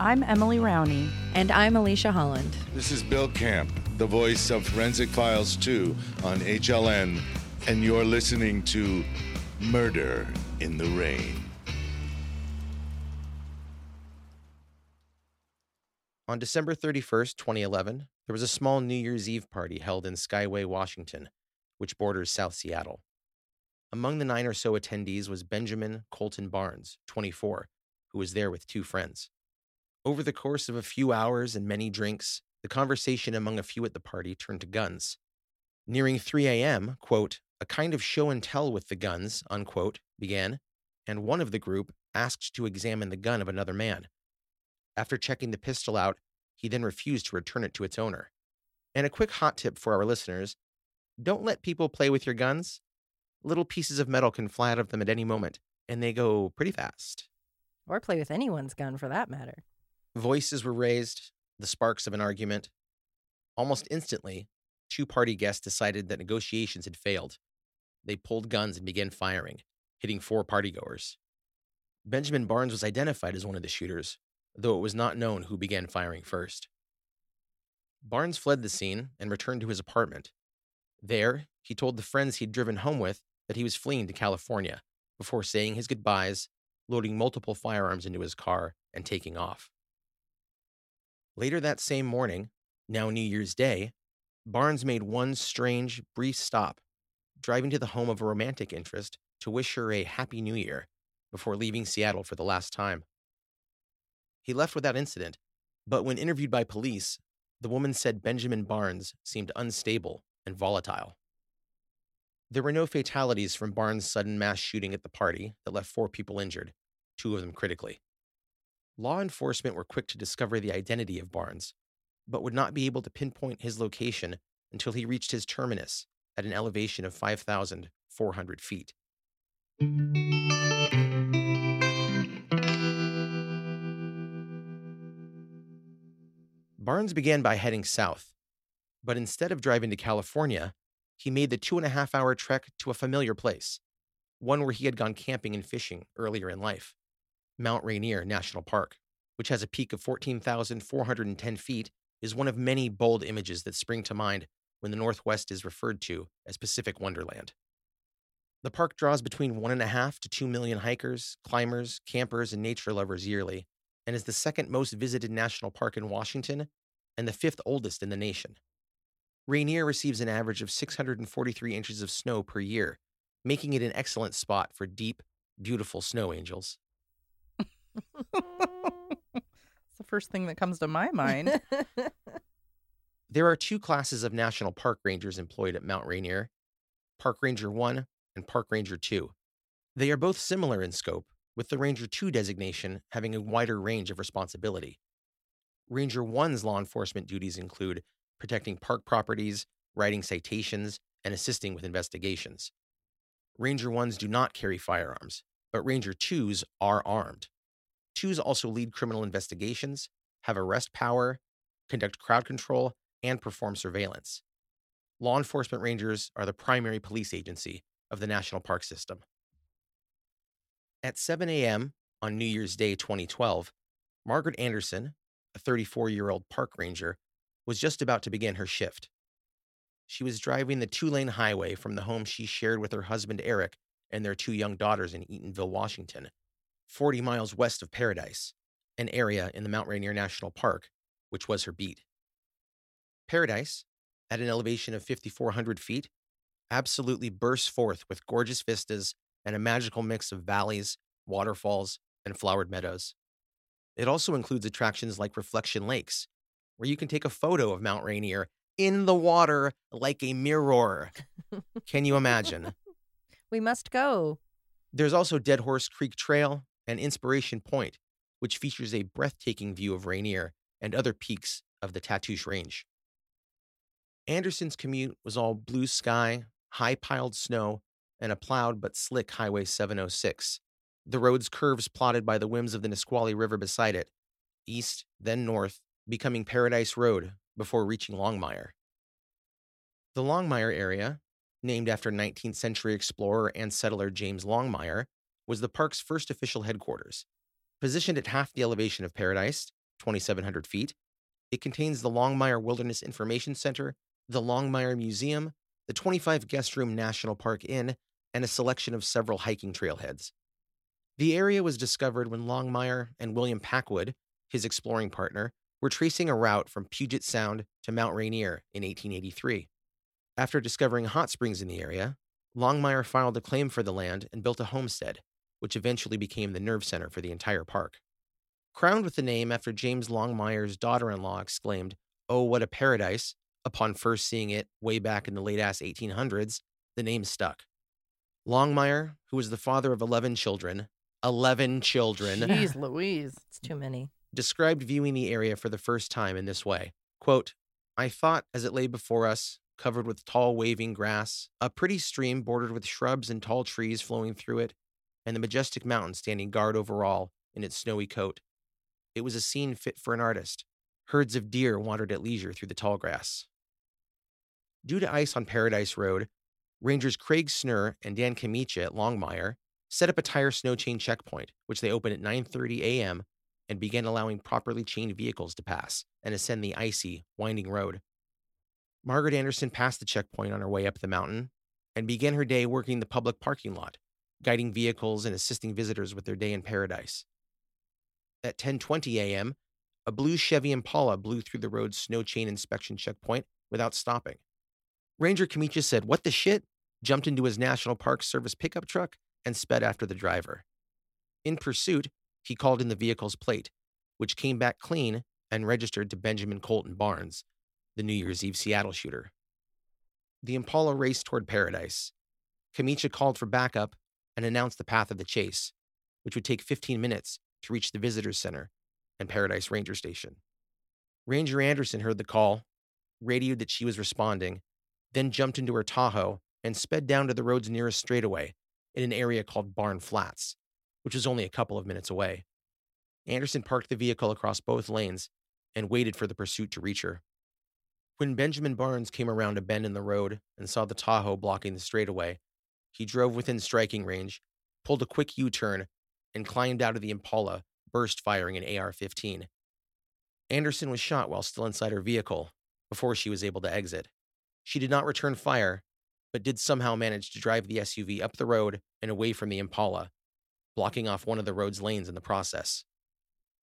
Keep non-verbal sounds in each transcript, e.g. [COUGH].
I'm Emily Rowney. And I'm Alicia Holland. This is Bill Camp, the voice of Forensic Files 2 on HLN, and you're listening to Murder in the Rain. On December 31st, 2011, there was a small New Year's Eve party held in Skyway, Washington, which borders South Seattle. Among the nine or so attendees was Benjamin Colton Barnes, 24, who was there with two friends. Over the course of a few hours and many drinks, the conversation among a few at the party turned to guns. Nearing 3 a.m., quote, a kind of show and tell with the guns, unquote, began, and one of the group asked to examine the gun of another man. After checking the pistol out, he then refused to return it to its owner. And a quick hot tip for our listeners don't let people play with your guns. Little pieces of metal can fly out of them at any moment, and they go pretty fast. Or play with anyone's gun for that matter. Voices were raised, the sparks of an argument. Almost instantly, two party guests decided that negotiations had failed. They pulled guns and began firing, hitting four partygoers. Benjamin Barnes was identified as one of the shooters, though it was not known who began firing first. Barnes fled the scene and returned to his apartment. There, he told the friends he'd driven home with that he was fleeing to California before saying his goodbyes, loading multiple firearms into his car, and taking off. Later that same morning, now New Year's Day, Barnes made one strange, brief stop, driving to the home of a romantic interest to wish her a happy new year before leaving Seattle for the last time. He left without incident, but when interviewed by police, the woman said Benjamin Barnes seemed unstable and volatile. There were no fatalities from Barnes' sudden mass shooting at the party that left four people injured, two of them critically. Law enforcement were quick to discover the identity of Barnes, but would not be able to pinpoint his location until he reached his terminus at an elevation of 5,400 feet. Barnes began by heading south, but instead of driving to California, he made the two and a half hour trek to a familiar place, one where he had gone camping and fishing earlier in life Mount Rainier National Park, which has a peak of 14,410 feet, is one of many bold images that spring to mind when the Northwest is referred to as Pacific Wonderland. The park draws between one and a half to two million hikers, climbers, campers, and nature lovers yearly, and is the second most visited national park in Washington and the fifth oldest in the nation. Rainier receives an average of 643 inches of snow per year, making it an excellent spot for deep, beautiful snow angels. [LAUGHS] It's the first thing that comes to my mind. [LAUGHS] There are two classes of national park rangers employed at Mount Rainier Park Ranger 1 and Park Ranger 2. They are both similar in scope, with the Ranger 2 designation having a wider range of responsibility. Ranger 1's law enforcement duties include protecting park properties, writing citations, and assisting with investigations. Ranger 1s do not carry firearms, but Ranger 2s are armed. 2s also lead criminal investigations, have arrest power, conduct crowd control, and perform surveillance. Law enforcement rangers are the primary police agency of the national park system. At 7 a.m. on New Year's Day 2012, Margaret Anderson, a 34 year old park ranger, was just about to begin her shift. She was driving the two lane highway from the home she shared with her husband Eric and their two young daughters in Eatonville, Washington, 40 miles west of Paradise, an area in the Mount Rainier National Park, which was her beat. Paradise, at an elevation of 5,400 feet, absolutely bursts forth with gorgeous vistas and a magical mix of valleys, waterfalls, and flowered meadows. It also includes attractions like Reflection Lakes, where you can take a photo of Mount Rainier in the water like a mirror. [LAUGHS] Can you imagine? we must go. There's also Dead Horse Creek Trail and Inspiration Point, which features a breathtaking view of Rainier and other peaks of the Tatoosh Range. Anderson's commute was all blue sky, high piled snow, and a plowed but slick Highway 706. The road's curves plotted by the whims of the Nisqually River beside it, east, then north, becoming Paradise Road before reaching Longmire. The Longmire area, named after 19th century explorer and settler James Longmire, was the park's first official headquarters. Positioned at half the elevation of Paradise, 2,700 feet. It contains the Longmire Wilderness Information Center, the Longmire Museum, the 25 guest room National Park Inn, and a selection of several hiking trailheads. The area was discovered when Longmire and William Packwood, his exploring partner, were tracing a route from Puget Sound to Mount Rainier in 1883. After discovering hot springs in the area, Longmire filed a claim for the land and built a homestead, which eventually became the nerve center for the entire park. Crowned with the name after James Longmire's daughter in law exclaimed, Oh, what a paradise! Upon first seeing it way back in the late ass 1800s, the name stuck. Longmire, who was the father of 11 children, 11 children, Jeez [LAUGHS] Louise. It's too many. described viewing the area for the first time in this way quote i thought as it lay before us covered with tall waving grass a pretty stream bordered with shrubs and tall trees flowing through it and the majestic mountain standing guard over all in its snowy coat. It was a scene fit for an artist. Herds of deer wandered at leisure through the tall grass. Due to ice on paradise road rangers craig snur and dan kamicha at longmire set up a tire snow chain checkpoint which they opened at 9.30 a.m and began allowing properly chained vehicles to pass and ascend the icy, winding road. Margaret Anderson passed the checkpoint on her way up the mountain and began her day working the public parking lot, guiding vehicles and assisting visitors with their day in paradise. At 10:20 a.m., a blue Chevy Impala blew through the road's snow chain inspection checkpoint without stopping. Ranger Kamicha said, "What the shit?" jumped into his National Park Service pickup truck and sped after the driver. In pursuit, he called in the vehicle's plate, which came back clean and registered to Benjamin Colton Barnes, the New Year's Eve Seattle shooter. The Impala raced toward paradise. Kamicha called for backup and announced the path of the chase, which would take 15 minutes to reach the Visitors Center and Paradise Ranger Station. Ranger Anderson heard the call, radioed that she was responding, then jumped into her Tahoe and sped down to the road's nearest straightaway in an area called Barn Flats, which was only a couple of minutes away. Anderson parked the vehicle across both lanes and waited for the pursuit to reach her. When Benjamin Barnes came around a bend in the road and saw the Tahoe blocking the straightaway, he drove within striking range, pulled a quick U turn, and climbed out of the Impala, burst firing an AR 15. Anderson was shot while still inside her vehicle before she was able to exit. She did not return fire, but did somehow manage to drive the SUV up the road and away from the Impala, blocking off one of the road's lanes in the process.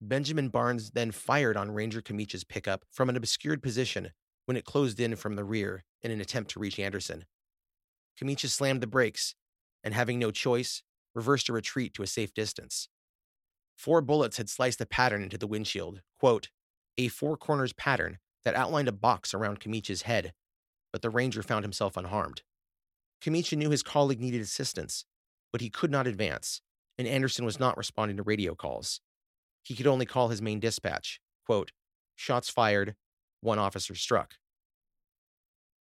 Benjamin Barnes then fired on Ranger Kamicha's pickup from an obscured position when it closed in from the rear in an attempt to reach Anderson. Kamicha slammed the brakes and, having no choice, reversed a retreat to a safe distance. Four bullets had sliced a pattern into the windshield, quote, a four corners pattern that outlined a box around Kamicha's head, but the Ranger found himself unharmed. Kamicha knew his colleague needed assistance, but he could not advance, and Anderson was not responding to radio calls. He could only call his main dispatch, quote, shots fired, one officer struck.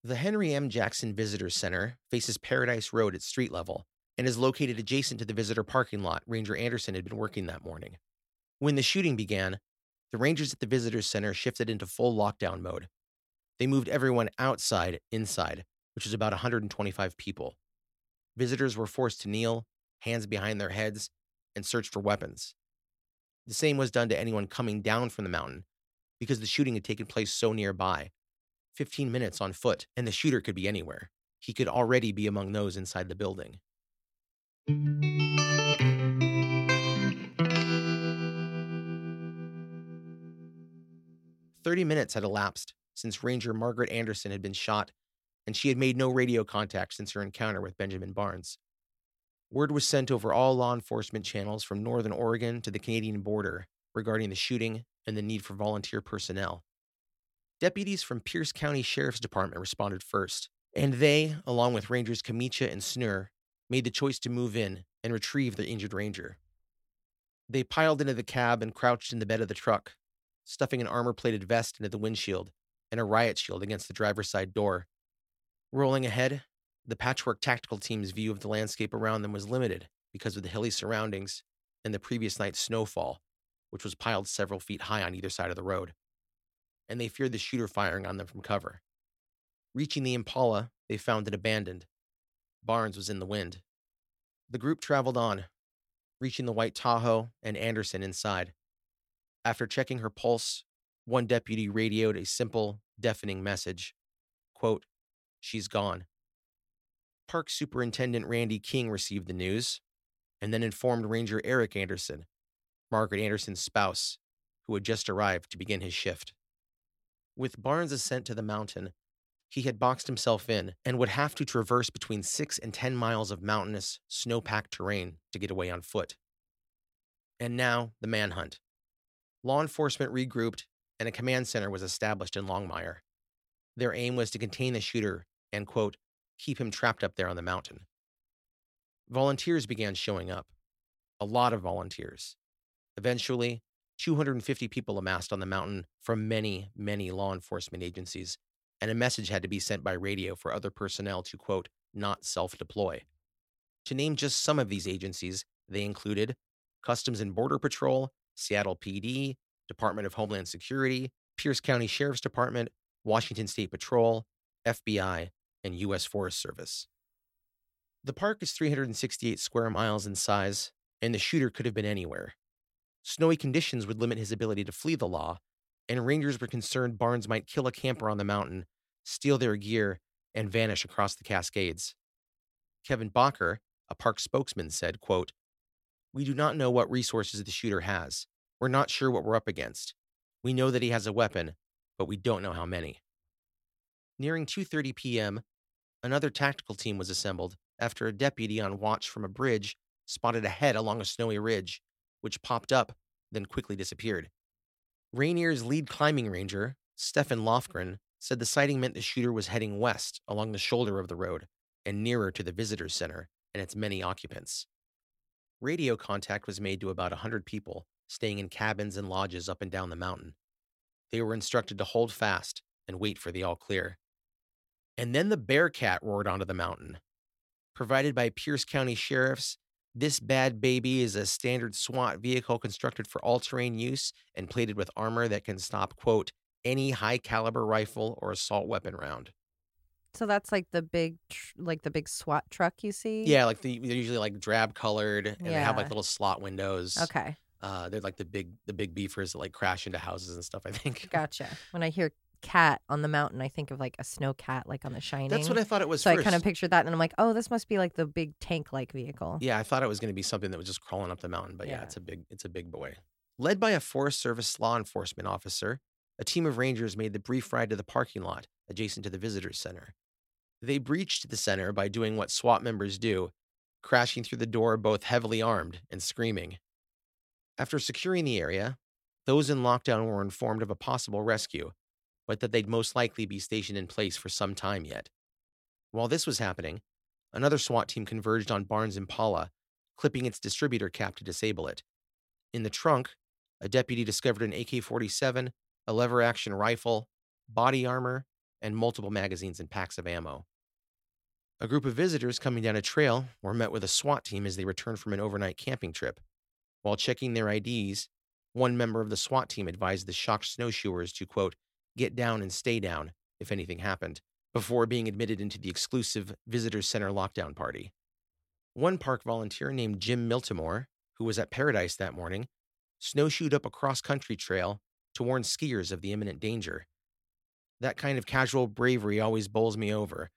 The Henry M. Jackson Visitor Center faces Paradise Road at street level and is located adjacent to the visitor parking lot Ranger Anderson had been working that morning. When the shooting began, the Rangers at the Visitor Center shifted into full lockdown mode. They moved everyone outside inside, which was about 125 people. Visitors were forced to kneel, hands behind their heads, and search for weapons. The same was done to anyone coming down from the mountain because the shooting had taken place so nearby 15 minutes on foot, and the shooter could be anywhere. He could already be among those inside the building. Thirty minutes had elapsed since Ranger Margaret Anderson had been shot, and she had made no radio contact since her encounter with Benjamin Barnes. Word was sent over all law enforcement channels from northern Oregon to the Canadian border regarding the shooting and the need for volunteer personnel. Deputies from Pierce County Sheriff's Department responded first, and they, along with Rangers Kamicha and Snur, made the choice to move in and retrieve the injured ranger. They piled into the cab and crouched in the bed of the truck, stuffing an armor plated vest into the windshield and a riot shield against the driver's side door. Rolling ahead, the patchwork tactical team's view of the landscape around them was limited because of the hilly surroundings and the previous night's snowfall, which was piled several feet high on either side of the road. And they feared the shooter firing on them from cover. Reaching the Impala, they found it abandoned. Barnes was in the wind. The group traveled on, reaching the white Tahoe and Anderson inside. After checking her pulse, one deputy radioed a simple, deafening message quote, She's gone. Park Superintendent Randy King received the news and then informed Ranger Eric Anderson, Margaret Anderson's spouse, who had just arrived to begin his shift. With Barnes' ascent to the mountain, he had boxed himself in and would have to traverse between six and 10 miles of mountainous, snow packed terrain to get away on foot. And now, the manhunt. Law enforcement regrouped, and a command center was established in Longmire. Their aim was to contain the shooter and, quote, keep him trapped up there on the mountain. Volunteers began showing up. A lot of volunteers. Eventually, 250 people amassed on the mountain from many, many law enforcement agencies, and a message had to be sent by radio for other personnel to, quote, not self deploy. To name just some of these agencies, they included Customs and Border Patrol, Seattle PD, Department of Homeland Security, Pierce County Sheriff's Department, Washington State Patrol, FBI, and U.S. Forest Service. The park is 368 square miles in size, and the shooter could have been anywhere. Snowy conditions would limit his ability to flee the law, and rangers were concerned Barnes might kill a camper on the mountain, steal their gear, and vanish across the Cascades. Kevin Bacher, a park spokesman, said, quote, We do not know what resources the shooter has. We're not sure what we're up against. We know that he has a weapon, but we don't know how many. Nearing 2:30 p.m., another tactical team was assembled after a deputy on watch from a bridge spotted a head along a snowy ridge, which popped up, then quickly disappeared. Rainier's lead climbing ranger, Stefan Lofgren, said the sighting meant the shooter was heading west along the shoulder of the road and nearer to the visitors center and its many occupants. Radio contact was made to about a 100 people staying in cabins and lodges up and down the mountain. They were instructed to hold fast and wait for the all clear. And then the Bearcat roared onto the mountain. Provided by Pierce County sheriffs, this bad baby is a standard SWAT vehicle constructed for all terrain use and plated with armor that can stop, quote, any high caliber rifle or assault weapon round. So that's like the big, tr- like the big SWAT truck you see. Yeah, like the, they're usually like drab colored and they have like little slot windows. Okay, Uh, they're like the big the big beefers that like crash into houses and stuff. I think. gotcha. When I hear cat on the mountain, I think of like a snow cat, like on The Shining. That's what I thought it was. So I kind of pictured that, and I'm like, oh, this must be like the big tank-like vehicle. Yeah, I thought it was going to be something that was just crawling up the mountain, but yeah. Yeah. it's a big it's a big boy. Led by a Forest Service law enforcement officer, a team of rangers made the brief ride to the parking lot adjacent to the visitors center. They breached the center by doing what SWAT members do, crashing through the door both heavily armed and screaming. After securing the area, those in lockdown were informed of a possible rescue, but that they'd most likely be stationed in place for some time yet. While this was happening, another SWAT team converged on Barnes Impala, clipping its distributor cap to disable it. In the trunk, a deputy discovered an AK 47, a lever action rifle, body armor, and multiple magazines and packs of ammo. A group of visitors coming down a trail were met with a SWAT team as they returned from an overnight camping trip. While checking their IDs, one member of the SWAT team advised the shocked snowshoers to, quote, get down and stay down if anything happened, before being admitted into the exclusive Visitors Center lockdown party. One park volunteer named Jim Miltimore, who was at Paradise that morning, snowshoed up a cross country trail to warn skiers of the imminent danger. That kind of casual bravery always bowls me over,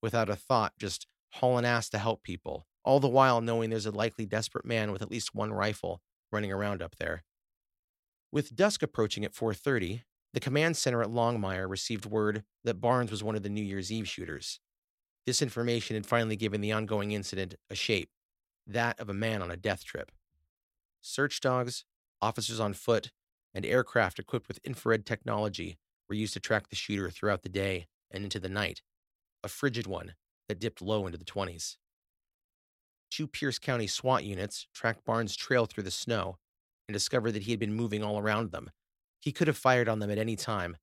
without a thought, just hauling ass to help people, all the while knowing there's a likely desperate man with at least one rifle running around up there. With dusk approaching at 4:30, the command center at Longmire received word that Barnes was one of the New Year's Eve shooters. This information had finally given the ongoing incident a shape, that of a man on a death trip. Search dogs, officers on foot, and aircraft equipped with infrared technology were used to track the shooter throughout the day and into the night, a frigid one that dipped low into the 20s. Two Pierce County SWAT units tracked Barnes' trail through the snow and discovered that he had been moving all around them. He could have fired on them at any time,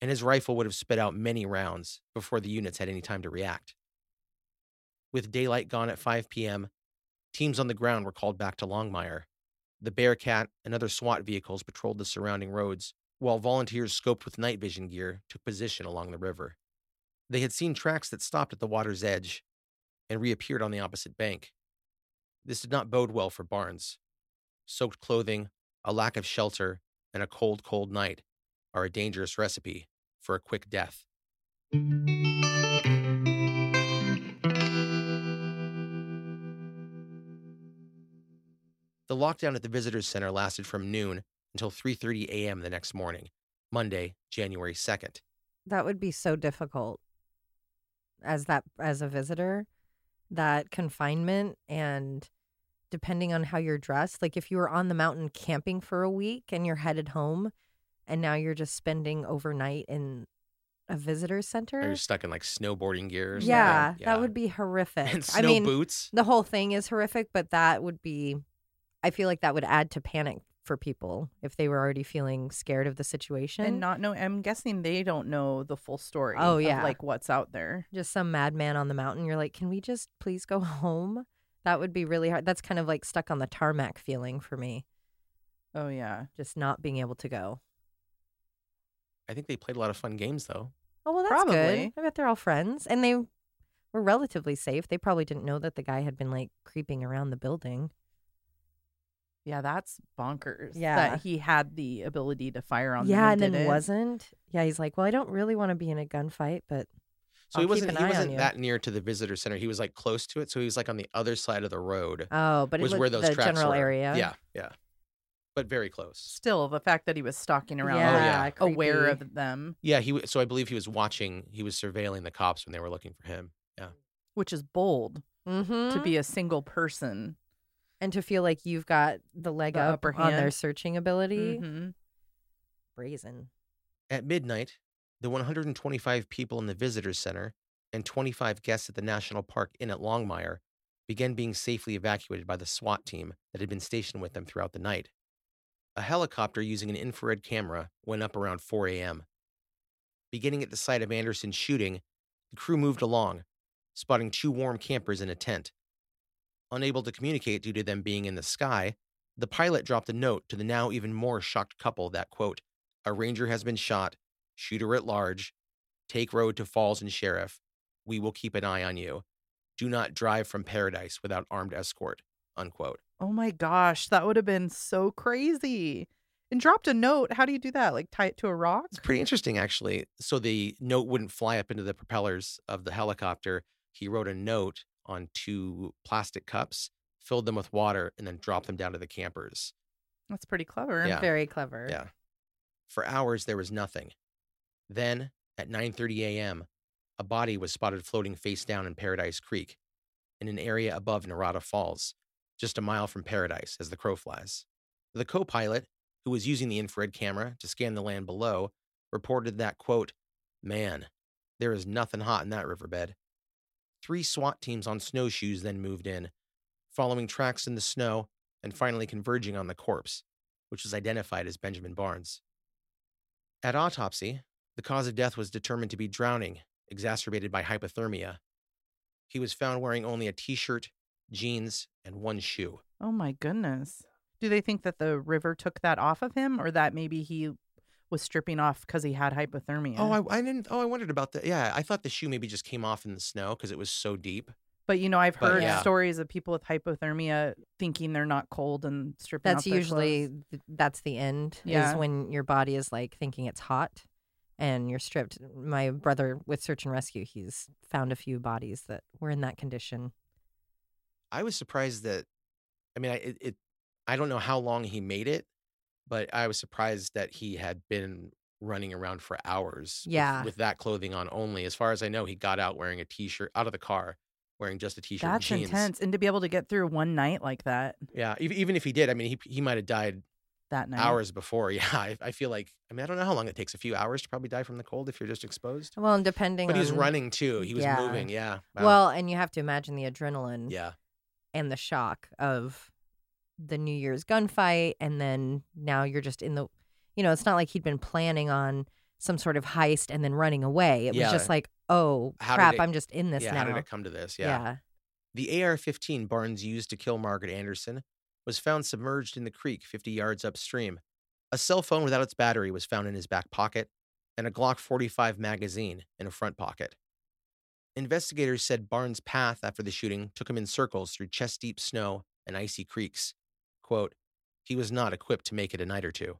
and his rifle would have spit out many rounds before the units had any time to react. With daylight gone at 5 p.m., teams on the ground were called back to Longmire. The Bearcat and other SWAT vehicles patrolled the surrounding roads, while volunteers scoped with night vision gear took position along the river. They had seen tracks that stopped at the water's edge and reappeared on the opposite bank. This did not bode well for Barnes. Soaked clothing, a lack of shelter, and a cold, cold night are a dangerous recipe for a quick death. The lockdown at the visitors center lasted from noon until 3:30 a.m. the next morning, Monday, January 2nd. That would be so difficult as that as a visitor. That confinement and depending on how you're dressed, like if you were on the mountain camping for a week and you're headed home and now you're just spending overnight in a visitor Or center. you're stuck in like snowboarding gear or something. Yeah, that would be horrific. And snow I mean, boots. the whole thing is horrific, but that would be I feel like that would add to panic for people if they were already feeling scared of the situation. and not know. I'm guessing they don't know the full story. Oh, of, yeah. like what's out there. just some madman on the mountain. You're like, can we just please go [LAUGHS] home? That would be really hard. That's kind of like stuck on the tarmac feeling for me, Oh yeah. just not being able to go. I think they played a lot of fun games though. Oh well, that's probably. good. I bet they're all friends, and they were relatively safe. They probably didn't know that the guy had been like creeping around the building. Yeah, that's bonkers. Yeah. That he had the ability to fire on them yeah, and and then didn't. wasn't. Yeah, he's like, well, I don't really want to be in a gunfight, but So I'll he wasn't he wasn't that near to the visitor center. He was like close to it, so he was like on the other side of the road. oh, but it was was where those the tracks general were. area. Yeah, yeah. But very close. Still, the fact that he was stalking around, yeah, yeah. aware of them, Yeah, he w- so I believe he was watching, he was surveilling the cops when they were looking for him. Yeah. which is bold Mm-hmm. to be a single person. and to feel like you've got the leg The up upper on their searching ability. hmm Brazen. At midnight, the 125 people in the visitors center and 25 guests at the National Park Inn at Longmire began being safely evacuated by the SWAT team that had been stationed with them throughout the night. A helicopter using an infrared camera went up around 4 a.m. Beginning at the site of Anderson's shooting, the crew moved along, spotting two warm campers in a tent. Unable to communicate due to them being in the sky, the pilot dropped a note to the now even more shocked couple that, quote, a ranger has been shot, shooter at large, take road to Falls and Sheriff. We will keep an eye on you. Do not drive from paradise without armed escort, unquote. Oh my gosh, that would have been so crazy. And dropped a note. How do you do that? Like tie it to a rock? It's pretty interesting, actually. So the note wouldn't fly up into the propellers of the helicopter. He wrote a note on two plastic cups, filled them with water, and then dropped them down to the campers. That's pretty clever. Yeah. Very clever. Yeah. For hours there was nothing. Then, at 9:30 a.m., a body was spotted floating face down in Paradise Creek, in an area above Narada Falls, just a mile from Paradise as the crow flies. The co-pilot, who was using the infrared camera to scan the land below, reported that quote, "Man, there is nothing hot in that riverbed." Three SWAT teams on snowshoes then moved in, following tracks in the snow and finally converging on the corpse, which was identified as Benjamin Barnes. At autopsy, the cause of death was determined to be drowning, exacerbated by hypothermia. He was found wearing only a t shirt, jeans, and one shoe. Oh my goodness. Do they think that the river took that off of him or that maybe he was stripping off because he had oh, hypothermia? Oh, I, I didn't. Oh, I wondered about that. Yeah, I thought the shoe maybe just came off in the snow because it was so deep. but you know, I've but heard yeah. stories of people with hypothermia thinking they're not cold and stripping That's off their usually clothes. that's the end. Yeah. Is when your body is like thinking it's hot, and you're stripped. My brother with search and rescue, he's found a few bodies that were in that condition. I was surprised that. I mean, I it, it. I don't know how long he made it, but I was surprised that he had been running around for hours. with- Yeah. with, that clothing on only. As far as I know, he got out wearing a t-shirt out of the car, wearing just a t-shirt. That's and jeans. intense. And to be able to get through one night like that, Yeah, ev- even if he did, I mean, he he might have died that night. hours before. [LAUGHS] Yeah, I, I feel like. I mean, I don't know how long it takes. A few hours to probably die from the cold if you're just exposed. Well, and depending But he was running too. He was Yeah. moving. Yeah. Wow. Well, and you have to imagine the adrenaline yeah. and the shock of the New Year's gunfight, and then now you're just in the. You know, it's not like he'd been planning on some sort of heist and then running away. It Yeah. was just like, oh How crap, it- I'm just in this yeah. now. How did it come to this? Yeah. yeah. The AR 15 Barnes used to kill Margaret Anderson was found submerged in the creek 50 yards upstream. A cell phone without its battery was found in his back pocket, and a Glock 45 magazine in a front pocket. Investigators said Barnes' path after the shooting took him in circles through chest deep snow and icy creeks. Quote, he was not equipped to make it a night or two.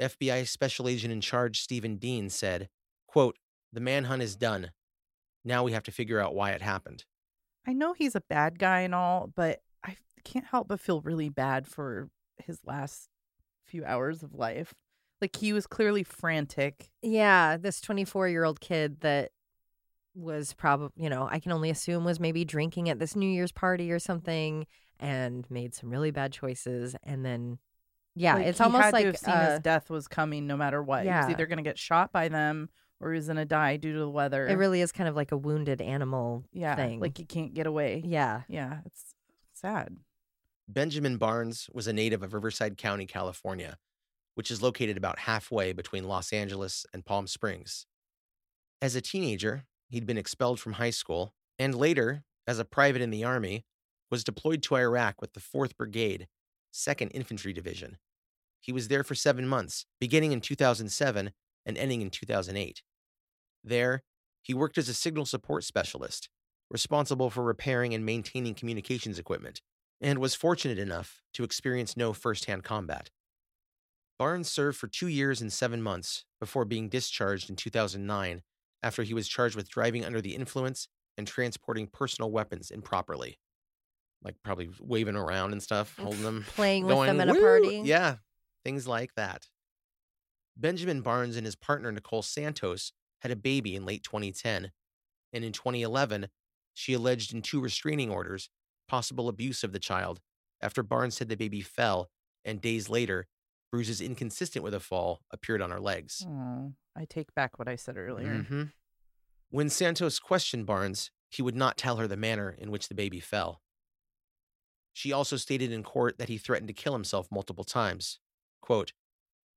FBI Special Agent in Charge Stephen Dean said, quote, The manhunt is done. Now we have to figure out why it happened. I know he's a bad guy and all, but can't help but feel really bad for his last few hours of life. Like he was clearly frantic. Yeah, this 24 year old kid that was probably, you know, I can only assume was maybe drinking at this New Year's party or something and made some really bad choices. And then, yeah, Like, it's almost like to uh, his death was coming no matter what. He was either going to get shot by them or he was going to die due to the weather. it really is kind of like a wounded animal yeah, thing. like he can't get away. yeah. Yeah, it's sad. Benjamin Barnes was a native of Riverside County, California, which is located about halfway between Los Angeles and Palm Springs. As a teenager, he'd been expelled from high school and later, as a private in the Army, was deployed to Iraq with the 4th Brigade, 2nd Infantry Division. He was there for seven months, beginning in 2007 and ending in 2008. There, he worked as a signal support specialist, responsible for repairing and maintaining communications equipment and was fortunate enough to experience no firsthand combat. Barnes served for two years and seven months before being discharged in 2009 after he was charged with driving under the influence and transporting personal weapons improperly. Like probably waving around and stuff, holding them, Playing with them at a party. Yeah, things like that. Benjamin Barnes and his partner Nicole Santos had a baby in late 2010, and in 2011, she alleged in two restraining orders possible abuse of the child after Barnes said the baby fell, and days later, bruises inconsistent with a fall appeared on her legs. Oh, I take back what I said earlier. Mhm. When Santos questioned Barnes, he would not tell her the manner in which the baby fell. She also stated in court that he threatened to kill himself multiple times. Quote,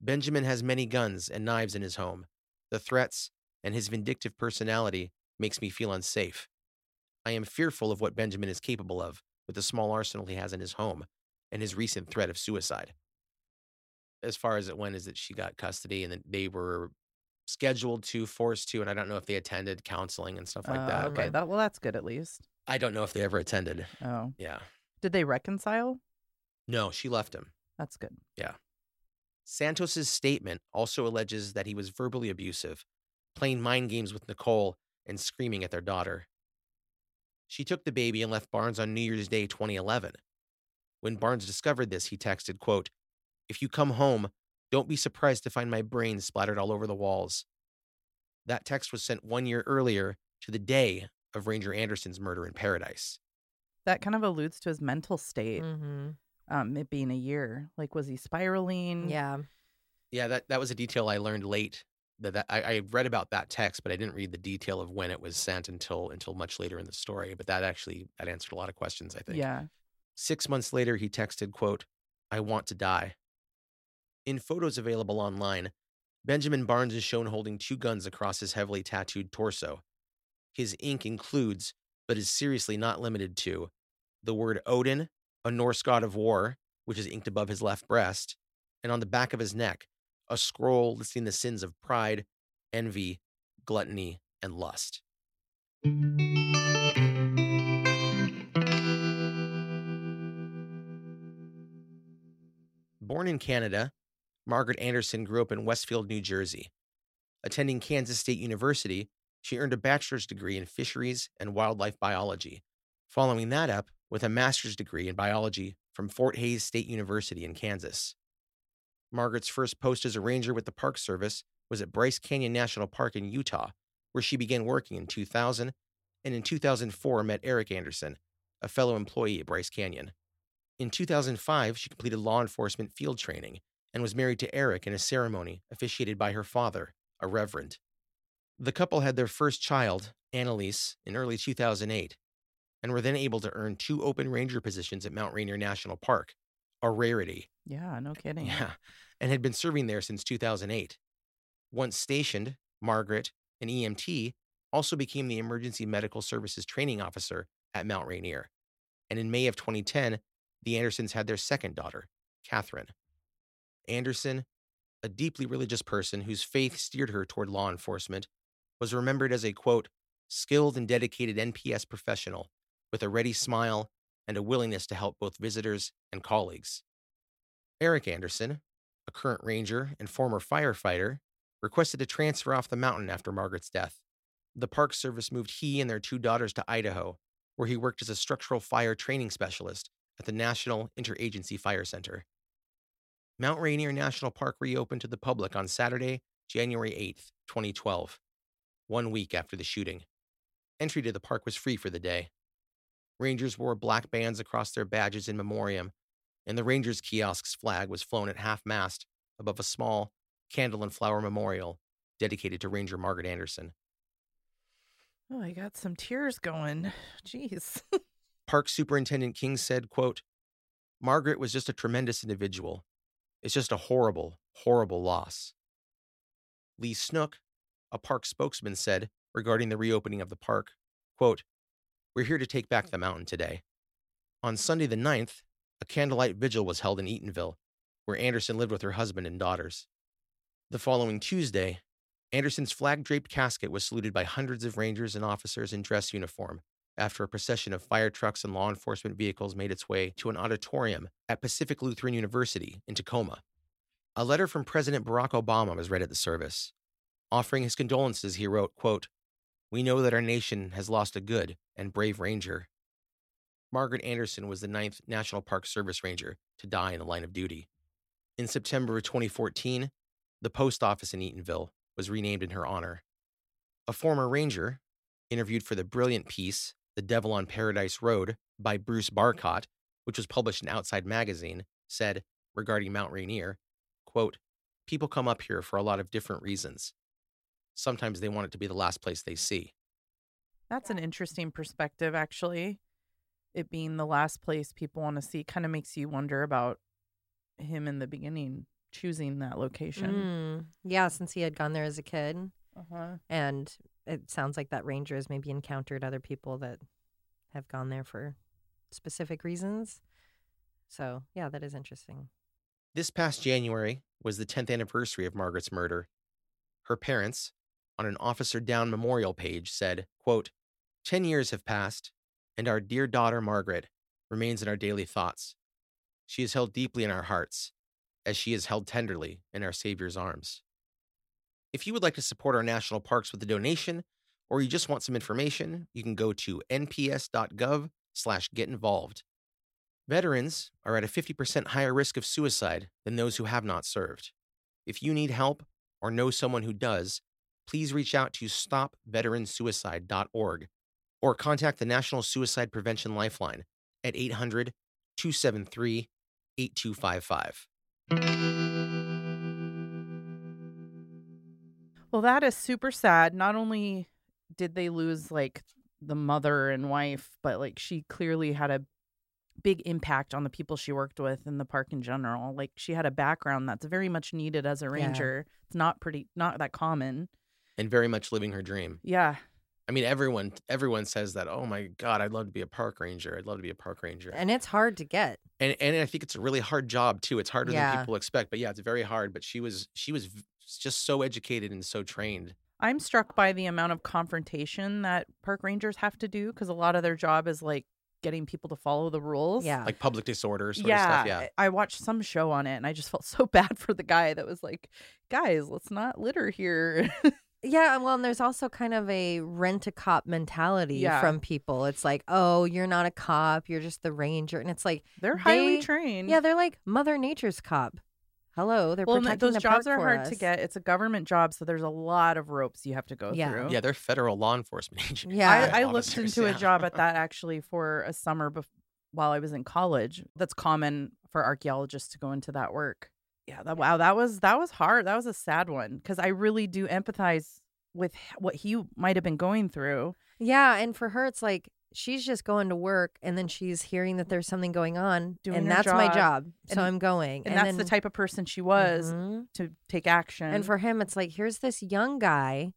Benjamin has many guns and knives in his home. The threats and his vindictive personality makes me feel unsafe. I am fearful of what Benjamin is capable of with the small arsenal he has in his home and his recent threat of suicide. As far as it went, is that she got custody and that they were scheduled to, forced to, and I don't know if they attended counseling and stuff like Uh, that. Okay, that well, that's good at least. I don't know if they ever attended. Oh, Yeah. did they reconcile? No, she left him. That's good. Yeah. Santos's statement also alleges that he was verbally abusive, playing mind games with Nicole and screaming at their daughter. She took the baby and left Barnes on New Year's Day 2011. When Barnes discovered this, he texted, quote, If you come home, don't be surprised to find my brains splattered all over the walls. That text was sent one year earlier to the day of Ranger Anderson's murder in Paradise. That kind of alludes to his mental state. Mm-hmm. Um, it being a year. Like, was he spiraling? Yeah. Yeah, that, that was a detail I learned late. That, that I, I read about that text, but I didn't read the detail of when it was sent until until much later in the story. But that actually that answered a lot of questions. I think. Yeah. Six months later, he texted, "quote I want to die." In photos available online, Benjamin Barnes is shown holding two guns across his heavily tattooed torso. His ink includes, but is seriously not limited to, the word Odin, a Norse god of war, which is inked above his left breast, and on the back of his neck, a scroll listing the sins of pride, envy, gluttony, and lust. Born in Canada, Margaret Anderson grew up in Westfield, New Jersey. Attending Kansas State University, she earned a bachelor's degree in fisheries and wildlife biology, following that up with a master's degree in biology from Fort Hays State University in Kansas. Margaret's first post as a ranger with the Park Service was at Bryce Canyon National Park in Utah, where she began working in 2000 and in 2004 met Eric Anderson, a fellow employee at Bryce Canyon. In 2005, she completed law enforcement field training and was married to Eric in a ceremony officiated by her father, a reverend. The couple had their first child, Annalise, in early 2008, and were then able to earn two open ranger positions at Mount Rainier National Park, a rarity. Yeah. No [LAUGHS] kidding. Yeah, and had been serving there since 2008. Once stationed, Margaret, an EMT, also became the Emergency Medical Services Training Officer at Mount Rainier. And in May of 2010, the Andersons had their second daughter, Catherine. Anderson, a deeply religious person whose faith steered her toward law enforcement, was remembered as a quote, skilled and dedicated NPS professional with a ready smile and a willingness to help both visitors and colleagues. Eric Anderson, a current ranger and former firefighter, requested a transfer off the mountain after Margaret's death. The Park Service moved he and their two daughters to Idaho, where he worked as a structural fire training specialist at the National Interagency Fire Center. Mount Rainier National Park reopened to the public on Saturday, January 8th, 2012, one week after the shooting. Entry to the park was free for the day. Rangers wore black bands across their badges in memoriam, and the Rangers kiosk's flag was flown at half mast above a small candle and flower memorial dedicated to Ranger Margaret Anderson. Oh, I got some tears going. [SIGHS] Jeez. [LAUGHS] Park Superintendent King said, quote, Margaret was just a tremendous individual. It's just a horrible, horrible loss. Lee Snook, a park spokesman, said regarding the reopening of the park, quote, We're here to take back the mountain today. On Sunday the 9th, a candlelight vigil was held in Eatonville, where Anderson lived with her husband and daughters. The following Tuesday, Anderson's flag draped casket was saluted by hundreds of rangers and officers in dress uniform after a procession of fire trucks and law enforcement vehicles made its way to an auditorium at Pacific Lutheran University in Tacoma. A letter from President Barack Obama was read at the service. Offering his condolences, he wrote, quote, We know that our nation has lost a good and brave ranger. Margaret Anderson was the ninth National Park Service Ranger to die in the line of duty. In September of 2014, the post office in Eatonville was renamed in her honor. A former ranger, interviewed for the brilliant piece, The Devil on Paradise Road, by Bruce Barcott, which was published in Outside Magazine, said regarding Mount Rainier, quote, People come up here for a lot of different reasons. Sometimes they want it to be the last place they see. That's an interesting perspective, actually. It being the last place people want to see kind of makes you wonder about him in the beginning choosing that location. Mm, yeah, since he had gone there as a kid. Uh-huh. And it sounds like that ranger has maybe encountered other people that have gone there for specific reasons. So, yeah, that is interesting. This past January was the 10th anniversary of Margaret's murder. Her parents, on an Officer Down memorial page, said, quote, 10 years have passed, and our dear daughter Margaret remains in our daily thoughts. She is held deeply in our hearts, as she is held tenderly in our Savior's arms. If you would like to support our national parks with a donation, or you just want some information, you can go to nps.gov slash get involved. Veterans are at a 50% higher risk of suicide than those who have not served. If you need help or know someone who does, please reach out to stopveteransuicide.org or contact the National Suicide Prevention Lifeline at 800 273 8255. Well, that is super sad. Not only did they lose like the mother and wife, but like she clearly had a big impact on the people she worked with in the park in general. Like she had a background that's very much needed as a ranger. It's not pretty not that common. And very much living her dream. Yeah. I mean, everyone everyone says that. Oh my God, I'd love to be a park ranger. I'd love to be a park ranger. And it's hard to get. and and I think it's a really hard job too. It's harder Yeah. than people expect. But yeah, it's very hard. But she was she was just so educated and so trained. I'm struck by the amount of confrontation that park rangers have to do because a lot of their job is like getting people to follow the rules. Yeah. Like public disorder sort yeah, of stuff. Yeah. I watched some show on it and I just felt [LAUGHS] so bad for the guy that was like, guys, let's not litter here. [LAUGHS] Yeah, well, and there's also kind of a rent a cop mentality Yeah. from people. It's like, oh, you're not a cop, you're just the ranger. And it's like, They're highly They- trained. yeah, they're like Mother Nature's cop. Hello, they're well, and protecting those the jobs park are for hard to get. It's a government job, so there's a lot of ropes you have to go Yeah. through. Yeah, they're federal law enforcement [LAUGHS] agents. Yeah. I, I looked officers, into a job at [LAUGHS] that actually for a summer bef- while I was in college. That's common for archaeologists to go into that work. Yeah, that, wow, that was that was hard. That was a sad one because I really do empathize with what he might have been going through. Yeah, and for her, it's like she's just going to work, and then she's hearing that there's something going on, Doing and that's my job. job, so And- I'm going. And, that's the type of person she was Mhm. to take action. And for him, it's like here's this young guy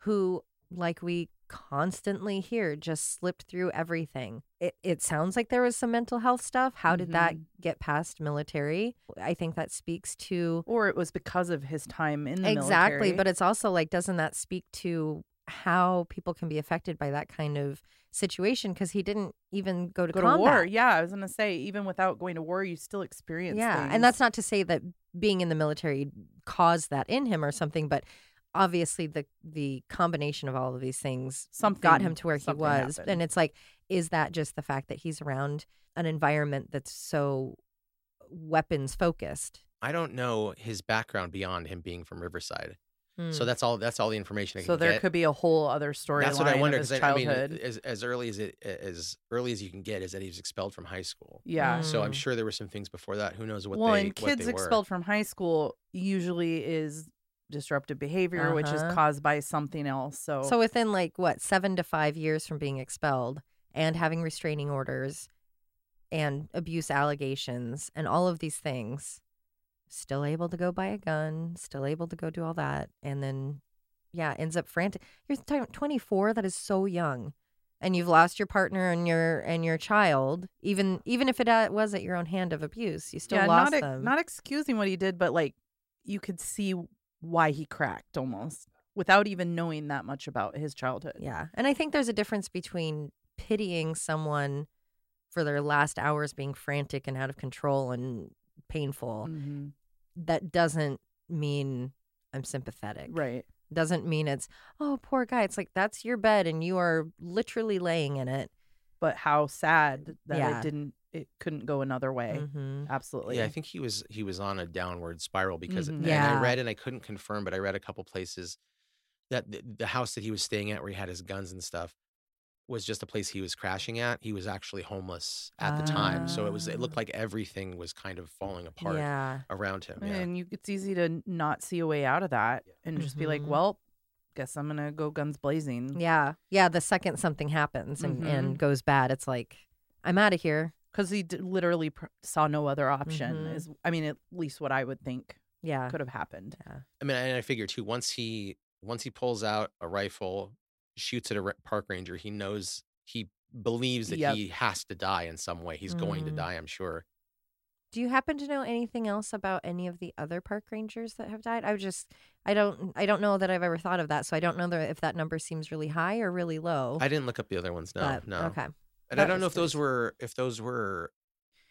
who, like we constantly hear, just slipped through everything. It it sounds like there was some mental health stuff. How did that Mhm. get past military? I think that speaks to or it was because of his time in the exactly, military. Exactly. But it's also like doesn't that speak to how people can be affected by that kind of situation? Because he didn't even go to go to war. Yeah, I was gonna say even without going to war, you still experience. Yeah, things. and that's not to say that being in the military caused that in him or something, but obviously the the combination of all of these things Something got him to where he was. happened. And it's like, is that just the fact that he's around an environment that's so weapons focused? I don't know his background beyond him being from Riverside. Hmm. So that's all. That's all the information I can So there get. could be a whole other story. That's what I wonder because I, mean, childhood. as as early as it as early as you can get is that he was expelled from high school. yeah. So I'm Mm. sure there were some things before that. Who knows what well, they and what kids expelled from high school usually is disruptive behavior, which is Uh-huh. caused by something else. So, So within like what seven to five years from being expelled and having restraining orders and abuse allegations and all of these things, still able to go buy a gun, still able to go do all that, and then yeah, ends up frantic. You're talking 24. That is so young, and you've lost your partner and your and your child. Even even if it uh, was at your own hand of abuse, you still yeah, lost not them. not excusing what he did, but like you could see why he cracked almost without even knowing that much about his childhood. Yeah. And I think there's a difference between pitying someone for their last hours being frantic and out of control and painful. Mhm. That doesn't mean I'm sympathetic. Right. Doesn't mean it's, oh, poor guy. It's like that's your bed and you are literally laying in it. But how sad that Yeah. it didn't it couldn't go another way. hmm Absolutely. Yeah, I think he was he was on a downward spiral because Mhm. and Yeah. I read and I couldn't confirm, but I read a couple places that the, the house that he was staying at where he had his guns and stuff was just a place he was crashing at. He was actually homeless at the time. So it was it looked Ah. like everything was kind of falling apart Yeah. around him. Yeah. And you it's easy to not see a way out of that and just be like, Mhm. well, guess I'm gonna go guns blazing. Yeah. Yeah. The second something happens and, and goes bad, it's like, I'm out of here. Because he d- literally pr- saw no other option. Mhm. Is I mean, at least what I would think Yeah. could have happened. Yeah. I mean, and I figure too. Once he once he pulls out a rifle, shoots at a ra- park ranger, he knows he believes that Yep. he has to die in some way. He's going to Mm. die. I'm sure. Do you happen to know anything else about any of the other park rangers that have died? I would just I don't I don't know that I've ever thought of that, so I don't know that if that number seems really high or really low. I didn't look up the other ones. No, but- no. Okay. And I don't know if those were if those were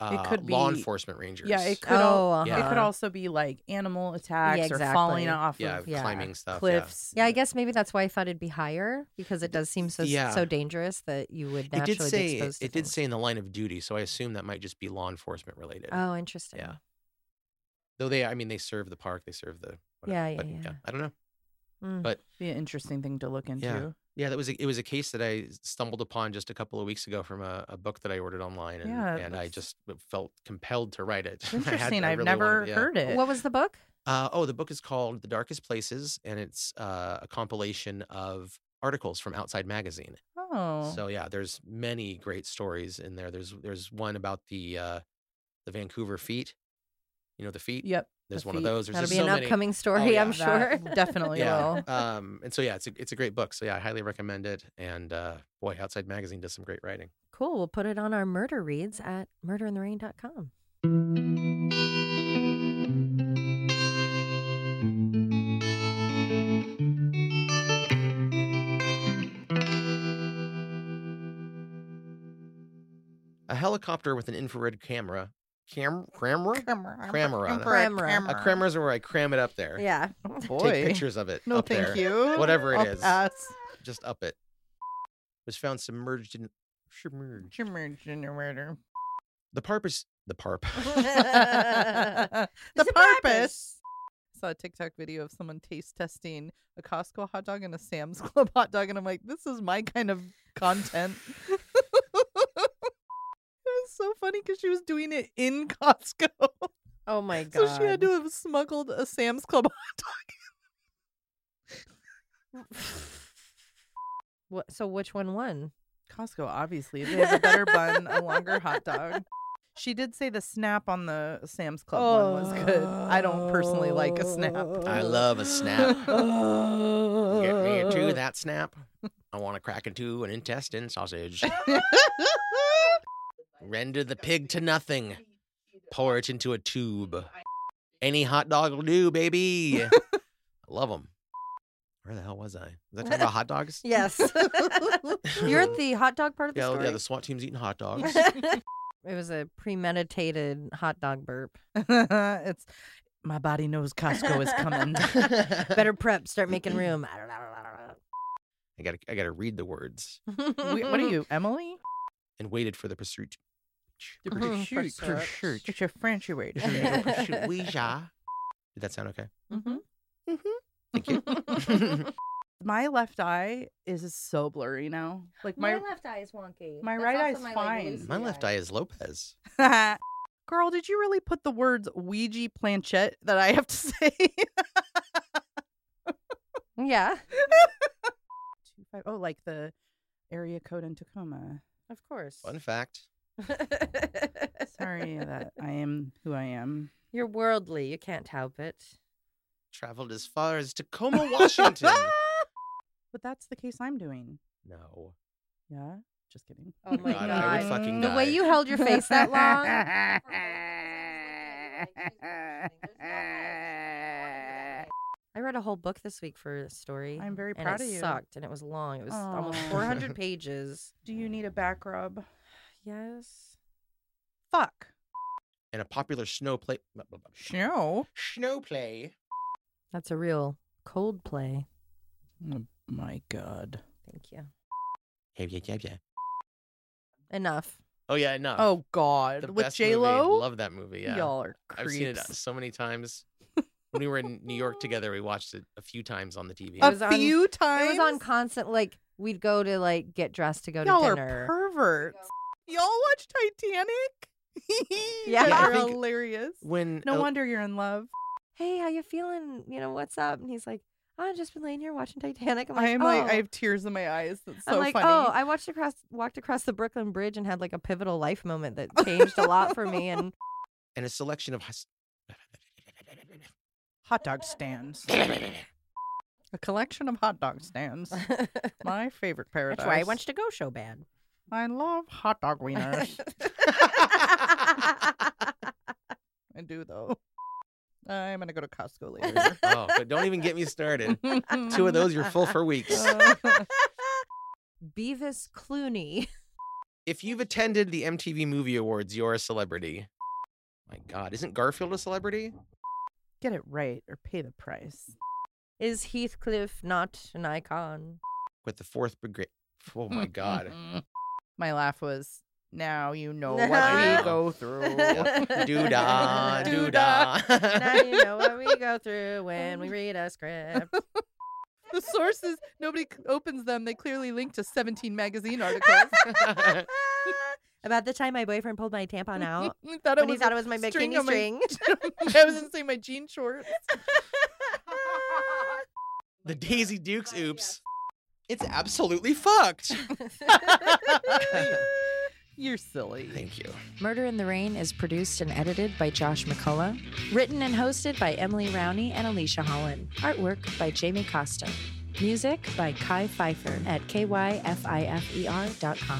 uh, could be, law enforcement rangers. Yeah, it could. al- Oh, It could uh-huh. also be like animal attacks or falling off yeah, of Yeah. climbing stuff. yeah. cliffs. Yeah, I guess maybe that's why I thought it'd be higher because it does seem so Yeah. so dangerous that you would It naturally did be say exposed to it did say in the line of duty, so I assume that might just be law enforcement related. Oh, interesting. Yeah. Though they, I mean, they serve the park, they serve the. Yeah, whatever, yeah, but yeah. I don't know. Mm. But Be an interesting thing to look into. Yeah, that was a, it was a case that I stumbled upon just a couple of weeks ago from a, a book that I ordered online, and, Yeah, and I just felt compelled to write it. It's [LAUGHS] I had- interesting. I I've really never wanted- yeah. heard it. What was the book? Uh, oh, the book is called The Darkest Places, and it's uh, a compilation of articles from Outside Magazine. Oh, So yeah, there's many great stories in there. There's there's one about the uh, the Vancouver feet. You know the feet. yep. There's one of those. There's That'll be so an many. upcoming story, yeah. I'm sure. That definitely Yeah. will. um, and so yeah, it's a it's a great book. So yeah, I highly recommend it. And uh, boy, Outside Magazine does some great writing. Cool. We'll put it on our murder reads at murderintherain.com. A helicopter with an infrared camera. Cam camera. Crammer on it. Crammer. A crammer's where I cram it up there. Yeah. [LAUGHS] Oh, boy. Take pictures of it. No, up thank there. you. Whatever it I'll is. pass. Just up it. Was found submerged in submerged. Submerged in your murder. The purpose. The parp. [LAUGHS] [LAUGHS] the The purpose. Saw a TikTok video of someone taste testing a Costco hot dog and a Sam's Club hot dog, and I'm like, this is my kind of content. It was so funny because she was doing it in [LAUGHS] Costco, Oh my god! so she had to have smuggled a Sam's Club hot dog. What, so which one won? Costco, obviously, they have a better bun, a longer hot dog. She did say the snap on the Sam's Club one was good. I don't personally like a snap. I love a snap. Get me a two [LAUGHS] that snap. I want to crack into an intestine sausage. [LAUGHS] Render the pig to nothing. Pour it into a tube. Any hot dog will do, baby. I [LAUGHS] love them. Where the hell was I? Was I talking about hot dogs? [LAUGHS] Yes. [LAUGHS] You're at the hot dog part of the Yeah, story. yeah, the SWAT team's eating hot dogs. it was a premeditated hot dog burp. it's My body knows Costco is coming. Better prep. Start making room. I gotta I gotta read the words what are you, Emily? and waited for the pursuit. The Mhm, pursuit. pursuit. It's your Frenchy way. to Did that sound okay? Mhm. Thank you. [LAUGHS] [LAUGHS] My left eye is so blurry now. Like my, left eye is wonky. my right eye's fine. My left eye is Lopez. [LAUGHS] girl, did you really put the words Ouija planchette that I have to say? Yeah, Two five- oh, like the area code in Tacoma. of course. Fun fact. Sorry that I am who I am. You're worldly. You can't help it. Traveled as far as Tacoma, Washington. [LAUGHS] But that's the case I'm doing. no. Yeah, just kidding. Oh my God, I would God. fucking The die. way you held your face that [LAUGHS] long. [LAUGHS] I read a whole book this week for a story. I'm very and proud it of you. It sucked and it was long. It was almost Aw. 400 pages. Do you need a back rub? Yes. Fuck. And a popular snow play. Snow. Snow play. That's a real cold play. Oh my god. Thank you. Yeah, yeah, yeah, yeah. Enough. Oh yeah, enough. Oh god. the With best J movie. Lo. Love that movie. Yeah, Y'all are I've seen it so many times. [LAUGHS] when we were in New York together, we watched it a few times on the TV. A was on- few times. It was on constant, like, we'd go to, like, get dressed to go Y'all to are dinner. perverts. Y'all watch Titanic? [LAUGHS] Yeah. Y'all I are think- hilarious. when No El- wonder you're in love. hey, how you feeling? You know, what's up? And he's like, oh, I've just been laying here watching Titanic. I'm like, I am oh. like I oh. have tears in my eyes. That's so I'm like, funny. oh, I watched across, walked across the Brooklyn Bridge and had like a pivotal life moment that changed a lot for me. And [LAUGHS] and a selection of hus- hot dog stands. [LAUGHS] A collection of hot dog stands. My favorite paradise. that's why I want you to go so bad. I love hot dog wieners. [LAUGHS] I do though. I'm gonna go to Costco later. oh, but don't even get me started. Two of those, you're full for weeks. [LAUGHS] Beavis Clooney. If you've attended the MTV Movie Awards, you're a celebrity. My God, isn't Garfield a celebrity? get it right or pay the price. Is Heathcliff not an icon? With the fourth brigade. Oh my God. [LAUGHS] My laugh was now you know [LAUGHS] what we go through. Doo da, doo da. now you know what we go through when we [LAUGHS] read a script. [LAUGHS] the sources nobody opens them. They clearly link to 17 magazine articles. About the time my boyfriend pulled my tampon out I thought it when he thought it was my string bikini on my- string. I was gonna say my jean shorts. the Daisy Dukes oops. It's absolutely fucked. [LAUGHS] You're silly. Thank you. Murder in the Rain is produced and edited by Josh McCullough. Written and hosted by Emily Rowney and Alicia Holland. Artwork by Jamie Costa. Music by Kai Pfeiffer at kyfifer.com.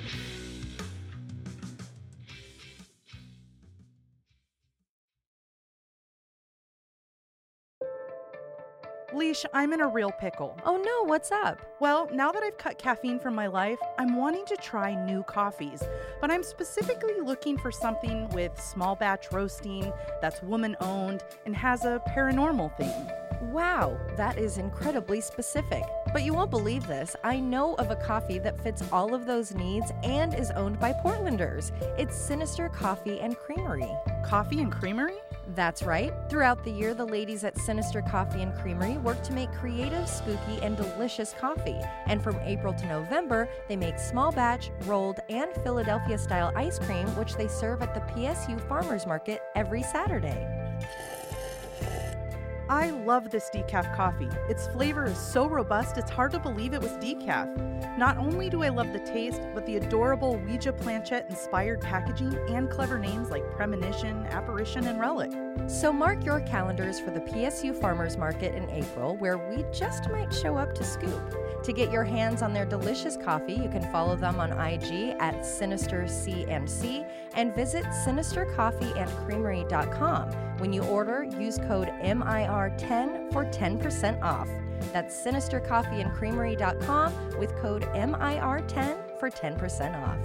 Leash, I'm in a real pickle. Oh no, what's up? Well, now that I've cut caffeine from my life, I'm wanting to try new coffees, but I'm specifically looking for something with small batch roasting that's woman owned and has a paranormal theme. Wow, that is incredibly specific. But you won't believe this. I know of a coffee that fits all of those needs and is owned by Portlanders. It's Sinister Coffee and Creamery. Coffee and creamery? That's right. Throughout the year, the ladies at Sinister Coffee and Creamery work to make creative, spooky, and delicious coffee. And from April to November, they make small batch, rolled, and Philadelphia style ice cream, which they serve at the PSU Farmers Market every Saturday. I love this decaf coffee. Its flavor is so robust, it's hard to believe it was decaf. Not only do I love the taste, but the adorable Ouija planchette inspired packaging and clever names like Premonition, Apparition, and Relic. So mark your calendars for the PSU Farmers Market in April, where we just might show up to scoop. To get your hands on their delicious coffee, you can follow them on IG at Sinister CMC and visit sinistercoffeeandcreamery.com. When you order, use code MIR10 for 10% off. That's sinistercoffeeandcreamery.com with code MIR10 for 10% off.